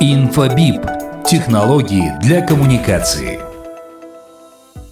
Инфобип. Технологии для коммуникации.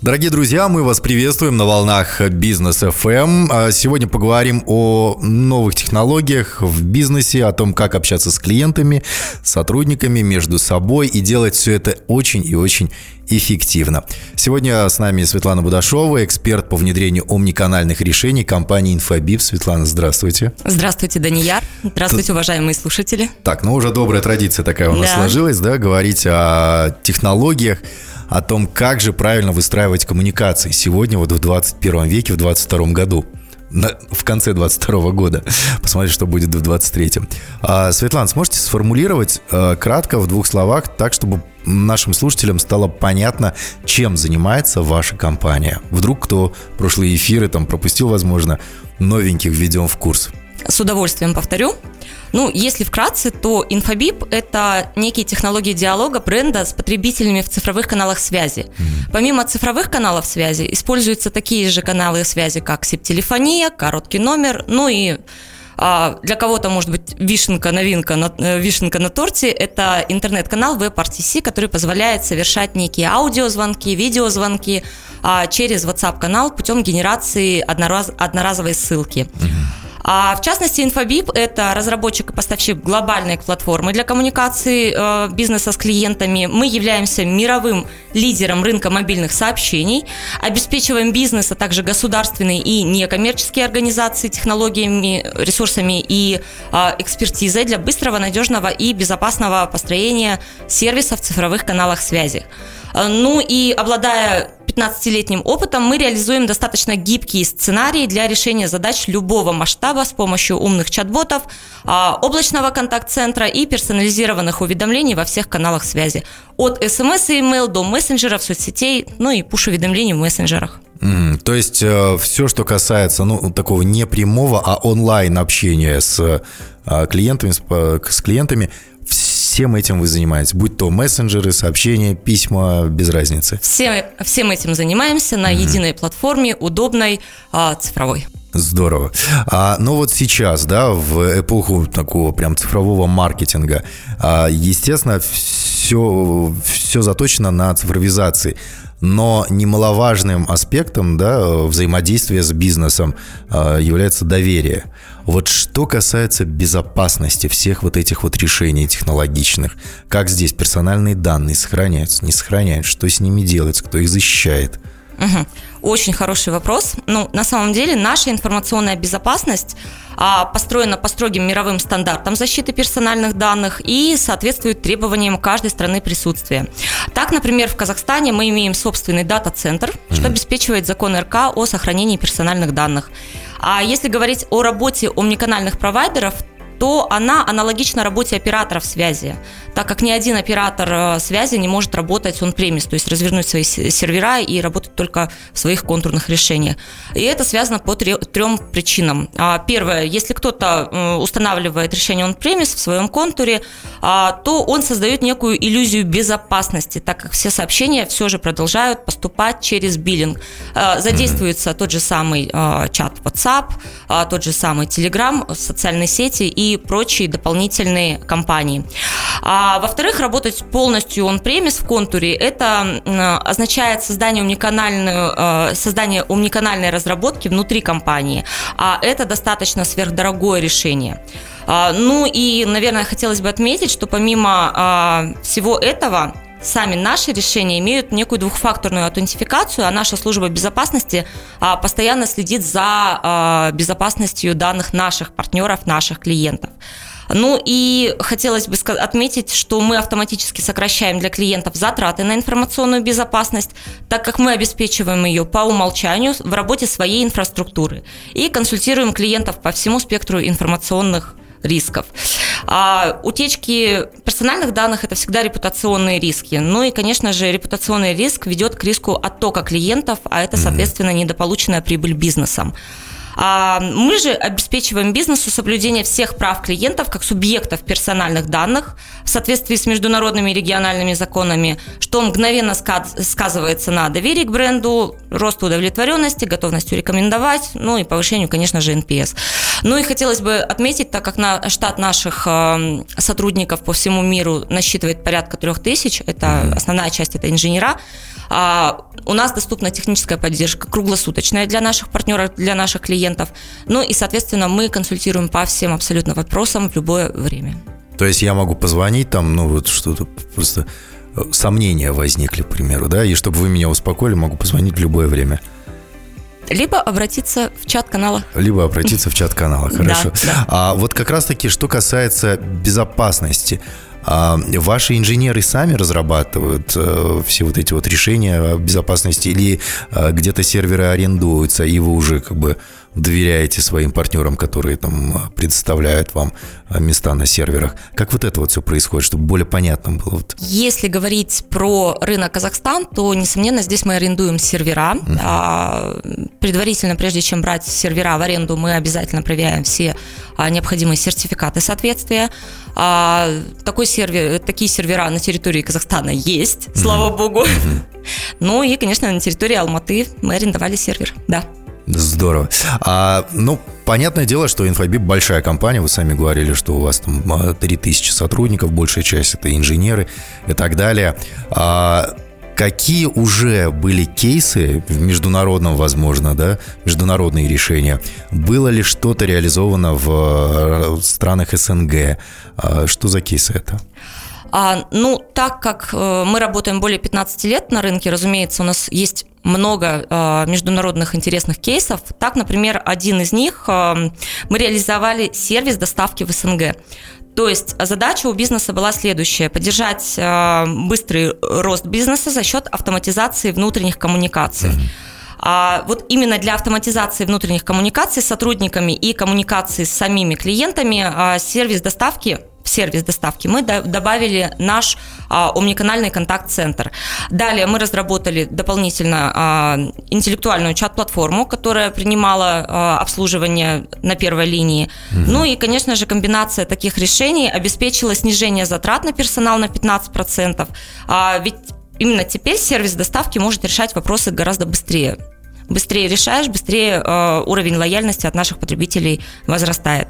Дорогие друзья, мы вас приветствуем на волнах Бизнес FM. А сегодня поговорим о новых технологиях в бизнесе, о том, как общаться с клиентами, сотрудниками, между собой и делать все это очень и очень эффективно. Сегодня с нами Светлана Будашова, эксперт по внедрению омниканальных решений компании Infobip. Светлана, здравствуйте. Здравствуйте, Данияр. Здравствуйте, уважаемые слушатели. Так, ну уже добрая традиция такая у нас да. сложилась, да, говорить о технологиях о том, как же правильно выстраивать коммуникации сегодня вот в 21 веке, в 22 году в конце 22 года. Посмотрите, что будет в 23-м. А, Светлана, сможете сформулировать а, кратко в двух словах, так, чтобы нашим слушателям стало понятно, чем занимается ваша компания? Вдруг кто прошлые эфиры там пропустил, возможно, новеньких введем в курс. С удовольствием повторю. Ну, если вкратце, то Infobip – это некие технологии диалога бренда с потребителями в цифровых каналах связи. Mm-hmm. Помимо цифровых каналов связи, используются такие же каналы связи, как сип-телефония, короткий номер, ну и а, для кого-то, может быть, вишенка, новинка, на, э, вишенка на торте – это интернет-канал WebRTC, который позволяет совершать некие аудиозвонки, видеозвонки а, через WhatsApp-канал путем генерации однораз, одноразовой ссылки. Mm-hmm. А в частности, Infobip – это разработчик и поставщик глобальной платформы для коммуникации э, бизнеса с клиентами. Мы являемся мировым лидером рынка мобильных сообщений, обеспечиваем бизнес, а также государственные и некоммерческие организации технологиями, ресурсами и э, экспертизой для быстрого, надежного и безопасного построения сервисов в цифровых каналах связи. Э, ну и обладая 15-летним опытом мы реализуем достаточно гибкие сценарии для решения задач любого масштаба с помощью умных чат-ботов, а, облачного контакт-центра и персонализированных уведомлений во всех каналах связи. От смс и email до мессенджеров, соцсетей, ну и пуш-уведомлений в мессенджерах. Mm, то есть э, все, что касается ну, такого не прямого, а онлайн общения с э, клиентами, с, с клиентами, всем этим вы занимаетесь, будь то мессенджеры, сообщения, письма, без разницы? Все, всем этим занимаемся на mm-hmm. единой платформе, удобной, а, цифровой. Здорово. А, ну вот сейчас, да, в эпоху такого прям цифрового маркетинга, а, естественно, все, все заточено на цифровизации. Но немаловажным аспектом да, взаимодействия с бизнесом а, является доверие. Вот что касается безопасности всех вот этих вот решений технологичных, как здесь персональные данные сохраняются, не сохраняются, что с ними делается, кто их защищает? Угу. Очень хороший вопрос. Ну, на самом деле, наша информационная безопасность а, построена по строгим мировым стандартам защиты персональных данных и соответствует требованиям каждой страны присутствия. Так, например, в Казахстане мы имеем собственный дата-центр, что обеспечивает закон РК о сохранении персональных данных. А если говорить о работе омниканальных провайдеров, то она аналогична работе операторов связи, так как ни один оператор э, связи не может работать он премис, то есть развернуть свои сервера и работать только в своих контурных решениях. И это связано по трем причинам. А, первое, если кто-то э, устанавливает решение он премис в своем контуре, а, то он создает некую иллюзию безопасности, так как все сообщения все же продолжают поступать через биллинг. А, задействуется тот же самый чат WhatsApp, тот же самый Telegram, социальные сети и прочие дополнительные компании. А во-вторых, работать полностью он-премис в контуре, это означает создание уникальной, э, создание уникальной разработки внутри компании, а это достаточно сверхдорогое решение. А, ну и, наверное, хотелось бы отметить, что помимо а, всего этого, сами наши решения имеют некую двухфакторную аутентификацию, а наша служба безопасности а, постоянно следит за а, безопасностью данных наших партнеров, наших клиентов. Ну и хотелось бы отметить, что мы автоматически сокращаем для клиентов затраты на информационную безопасность, так как мы обеспечиваем ее по умолчанию в работе своей инфраструктуры и консультируем клиентов по всему спектру информационных рисков. А утечки персональных данных – это всегда репутационные риски. Ну и, конечно же, репутационный риск ведет к риску оттока клиентов, а это, соответственно, недополученная прибыль бизнесом. А мы же обеспечиваем бизнесу соблюдение всех прав клиентов как субъектов персональных данных в соответствии с международными и региональными законами, что мгновенно сказывается на доверии к бренду, росту удовлетворенности, готовностью рекомендовать, ну и повышению, конечно же, NPS. Ну и хотелось бы отметить, так как на штат наших э, сотрудников по всему миру насчитывает порядка трех тысяч, это основная часть, это инженера, а, у нас доступна техническая поддержка круглосуточная для наших партнеров, для наших клиентов. Ну и, соответственно, мы консультируем по всем абсолютно вопросам в любое время. То есть я могу позвонить там, ну вот что-то просто э, сомнения возникли, к примеру, да, и чтобы вы меня успокоили, могу позвонить в любое время. Либо обратиться в чат канала. Либо обратиться в чат канала, хорошо. Да, да. А вот как раз-таки, что касается безопасности, а ваши инженеры сами разрабатывают э, все вот эти вот решения безопасности или э, где-то серверы арендуются, и вы уже как бы доверяете своим партнерам, которые там предоставляют вам э, места на серверах. Как вот это вот все происходит, чтобы более понятно было? Если говорить про рынок Казахстан, то, несомненно, здесь мы арендуем сервера. Uh-huh. Предварительно, прежде чем брать сервера в аренду, мы обязательно проверяем все а, необходимые сертификаты соответствия. А, такой сервер, такие сервера на территории Казахстана есть, слава богу. Ну и, конечно, на территории Алматы мы арендовали сервер, да. Здорово. А, ну, понятное дело, что Инфобип большая компания. Вы сами говорили, что у вас там 3000 а, сотрудников, большая часть это инженеры и так далее. А, Какие уже были кейсы в международном, возможно, да, международные решения? Было ли что-то реализовано в э, странах СНГ? А, что за кейсы это? А, ну, так как э, мы работаем более 15 лет на рынке, разумеется, у нас есть много э, международных интересных кейсов. Так, например, один из них э, мы реализовали сервис доставки в СНГ. То есть задача у бизнеса была следующая – поддержать э, быстрый рост бизнеса за счет автоматизации внутренних коммуникаций. Mm-hmm. А вот именно для автоматизации внутренних коммуникаций с сотрудниками и коммуникации с самими клиентами а, сервис доставки в сервис доставки мы добавили наш а, омниканальный контакт-центр. Далее мы разработали дополнительно а, интеллектуальную чат-платформу, которая принимала а, обслуживание на первой линии. Угу. Ну и, конечно же, комбинация таких решений обеспечила снижение затрат на персонал на 15%. А, ведь именно теперь сервис доставки может решать вопросы гораздо быстрее быстрее решаешь, быстрее э, уровень лояльности от наших потребителей возрастает.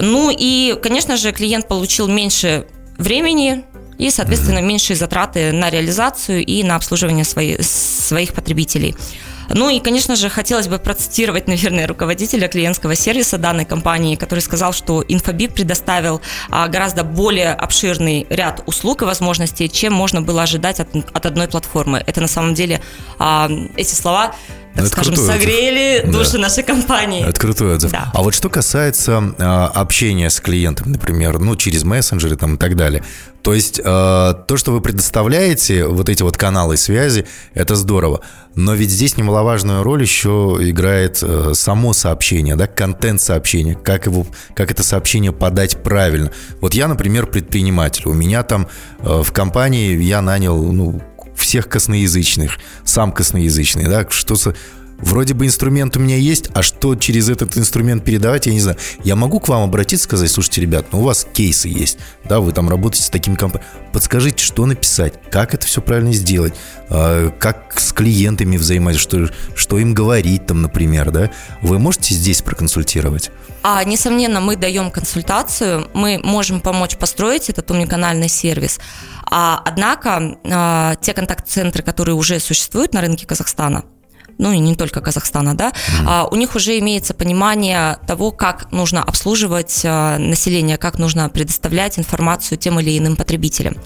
Ну и, конечно же, клиент получил меньше времени и, соответственно, меньшие затраты на реализацию и на обслуживание свои, своих потребителей. Ну и, конечно же, хотелось бы процитировать, наверное, руководителя клиентского сервиса данной компании, который сказал, что Инфобип предоставил а, гораздо более обширный ряд услуг и возможностей, чем можно было ожидать от, от одной платформы. Это на самом деле а, эти слова так это скажем, согрели отзыв. души да. нашей компании. Это крутой отзыв. Да. А вот что касается э, общения с клиентом, например, ну, через мессенджеры там и так далее. То есть э, то, что вы предоставляете, вот эти вот каналы связи, это здорово. Но ведь здесь немаловажную роль еще играет э, само сообщение, да, контент сообщения, как, его, как это сообщение подать правильно. Вот я, например, предприниматель. У меня там э, в компании я нанял ну, всех косноязычных, сам косноязычный, да, что вроде бы инструмент у меня есть, а что через этот инструмент передавать, я не знаю. Я могу к вам обратиться, сказать, слушайте, ребят, ну у вас кейсы есть, да, вы там работаете с такими компаниями, подскажите, что написать, как это все правильно сделать, а, как с клиентами взаимодействовать, что, что им говорить там, например, да. Вы можете здесь проконсультировать? А, несомненно, мы даем консультацию, мы можем помочь построить этот уникальный сервис. А, однако, а, те контакт-центры, которые уже существуют на рынке Казахстана, ну и не только Казахстана, да, mm-hmm. у них уже имеется понимание того, как нужно обслуживать а, население, как нужно предоставлять информацию тем или иным потребителям.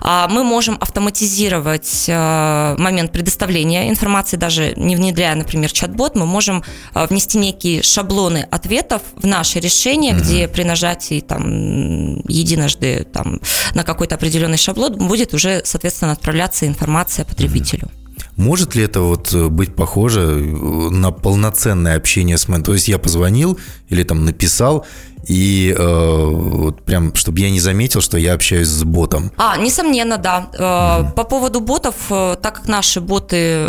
А, мы можем автоматизировать а, момент предоставления информации, даже не внедряя, например, чат-бот, мы можем а, внести некие шаблоны ответов в наше решение, mm-hmm. где при нажатии там единожды там на какой-то определенный шаблон будет уже, соответственно, отправляться информация потребителю. Mm-hmm. Может ли это вот э, быть похоже э, на полноценное общение с менеджером? То есть я позвонил или там написал, и э, вот прям, чтобы я не заметил, что я общаюсь с ботом. А, несомненно, да. mm По поводу ботов, так как наши боты,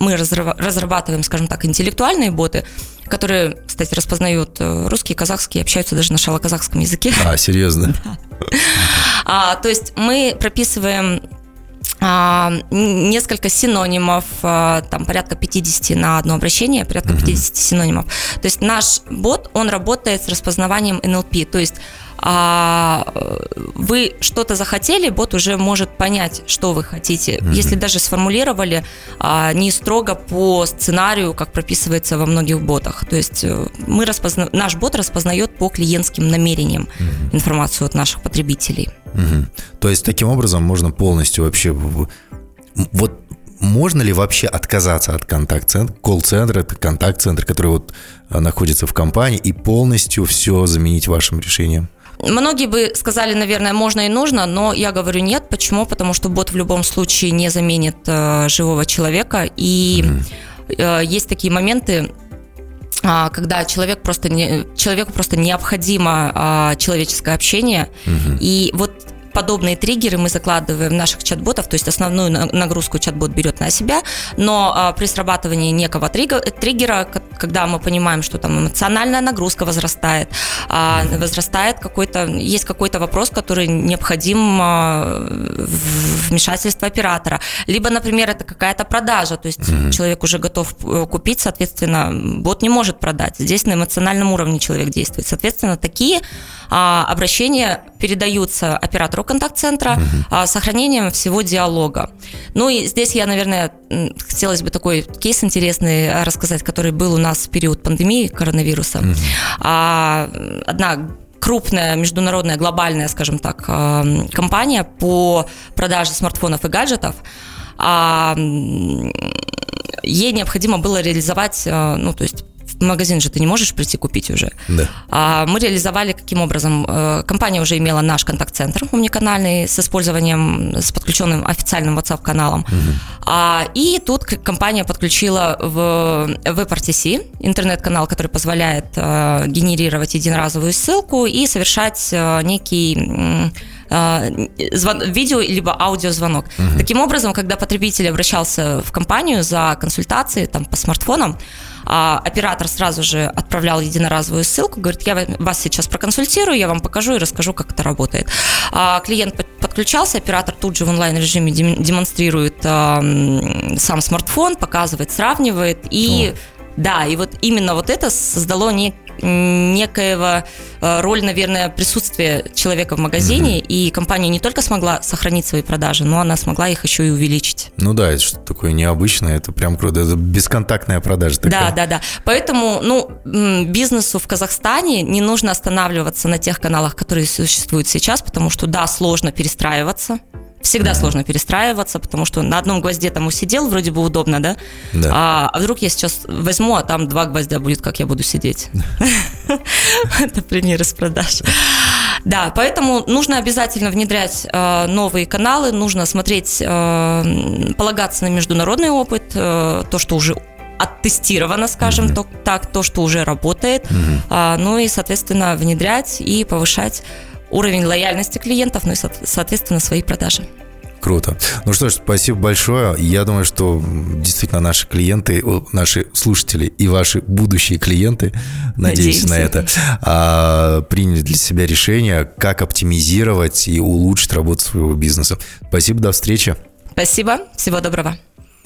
мы разрабатываем, скажем так, интеллектуальные боты, которые, кстати, распознают русский, казахский, общаются даже на шалоказахском языке. А, серьезно? А, то есть мы прописываем несколько синонимов, а, там порядка 50 на одно обращение, порядка 50 синонимов. То есть наш бот, он работает с распознаванием NLP, то есть а вы что-то захотели, бот уже может понять, что вы хотите. Mm-hmm. Если даже сформулировали а, не строго по сценарию, как прописывается во многих ботах. То есть э, мы распозна... наш бот распознает по клиентским намерениям mm-hmm. информацию от наших потребителей. Mm-hmm. То есть таким образом можно полностью вообще вот можно ли вообще отказаться от контакт-центра, колл-центра, это контакт-центр, который вот а, находится в компании, и полностью все заменить вашим решением? Многие бы сказали, наверное, можно и нужно, но я говорю нет. Почему? Потому что бот в любом случае не заменит э, живого человека. И э, есть такие моменты, а, когда человек просто не, человеку просто необходимо а, человеческое общение. Угу. И вот подобные триггеры мы закладываем в наших чат-ботов, то есть основную нагрузку чат-бот берет на себя, но а, при срабатывании некого триггера, когда мы понимаем, что там эмоциональная нагрузка возрастает, а, возрастает какой-то, есть какой-то вопрос, который необходим а, вмешательство оператора, либо, например, это какая-то продажа, то есть mm-hmm. человек уже готов э, купить, соответственно, бот не может продать. Здесь на эмоциональном уровне человек действует. Соответственно, такие обращения передаются оператору контакт-центра угу. с сохранением всего диалога. Ну и здесь я, наверное, хотелось бы такой кейс интересный а, рассказать, который был у нас в период пандемии коронавируса. Угу. Одна крупная международная глобальная, скажем так, компания по продаже смартфонов и гаджетов ей необходимо было реализовать, ну, то есть магазин же ты не можешь прийти купить уже. Да. А мы реализовали каким образом? Э, компания уже имела наш контакт-центр умниканальный с использованием, с подключенным официальным WhatsApp-каналом. Угу. А, и тут компания подключила в WebRTC интернет-канал, который позволяет а, генерировать единоразовую ссылку и совершать а, некий звон, видео либо аудиозвонок. Угу. Таким образом, когда потребитель обращался в компанию за консультацией там, по смартфонам, а, оператор сразу же отправлял единоразовую ссылку, говорит, я вас сейчас проконсультирую, я вам покажу и расскажу, как это работает. А, клиент подключался, оператор тут же в онлайн-режиме демонстрирует а, сам смартфон, показывает, сравнивает и... О да, и вот именно вот это создало не, некоего э, роль, наверное, присутствия человека в магазине, mm-hmm. и компания не только смогла сохранить свои продажи, но она смогла их еще и увеличить. Ну да, это что-то такое необычное, это прям круто, это бесконтактная продажа такая. Да, да, да. Поэтому, ну, бизнесу в Казахстане не нужно останавливаться на тех каналах, которые существуют сейчас, потому что, да, сложно перестраиваться, Всегда сложно перестраиваться, потому что на одном гвозде там усидел, вроде бы удобно, да? да. А, а вдруг я сейчас возьму, а там два гвоздя будет, как я буду сидеть. Это пример из продаж. Да, поэтому нужно обязательно внедрять э, новые каналы, нужно смотреть, э, полагаться на международный опыт, э, то, что уже оттестировано, скажем mm-hmm. так, то, что уже работает, mm-hmm. а, ну и, соответственно, внедрять и повышать уровень лояльности клиентов, ну и, соответственно, свои продажи. Круто. Ну что ж, спасибо большое. Я думаю, что действительно наши клиенты, наши слушатели и ваши будущие клиенты, надеюсь Надеемся. на это, а, приняли для себя решение, как оптимизировать и улучшить работу своего бизнеса. Спасибо, до встречи. Спасибо, всего доброго.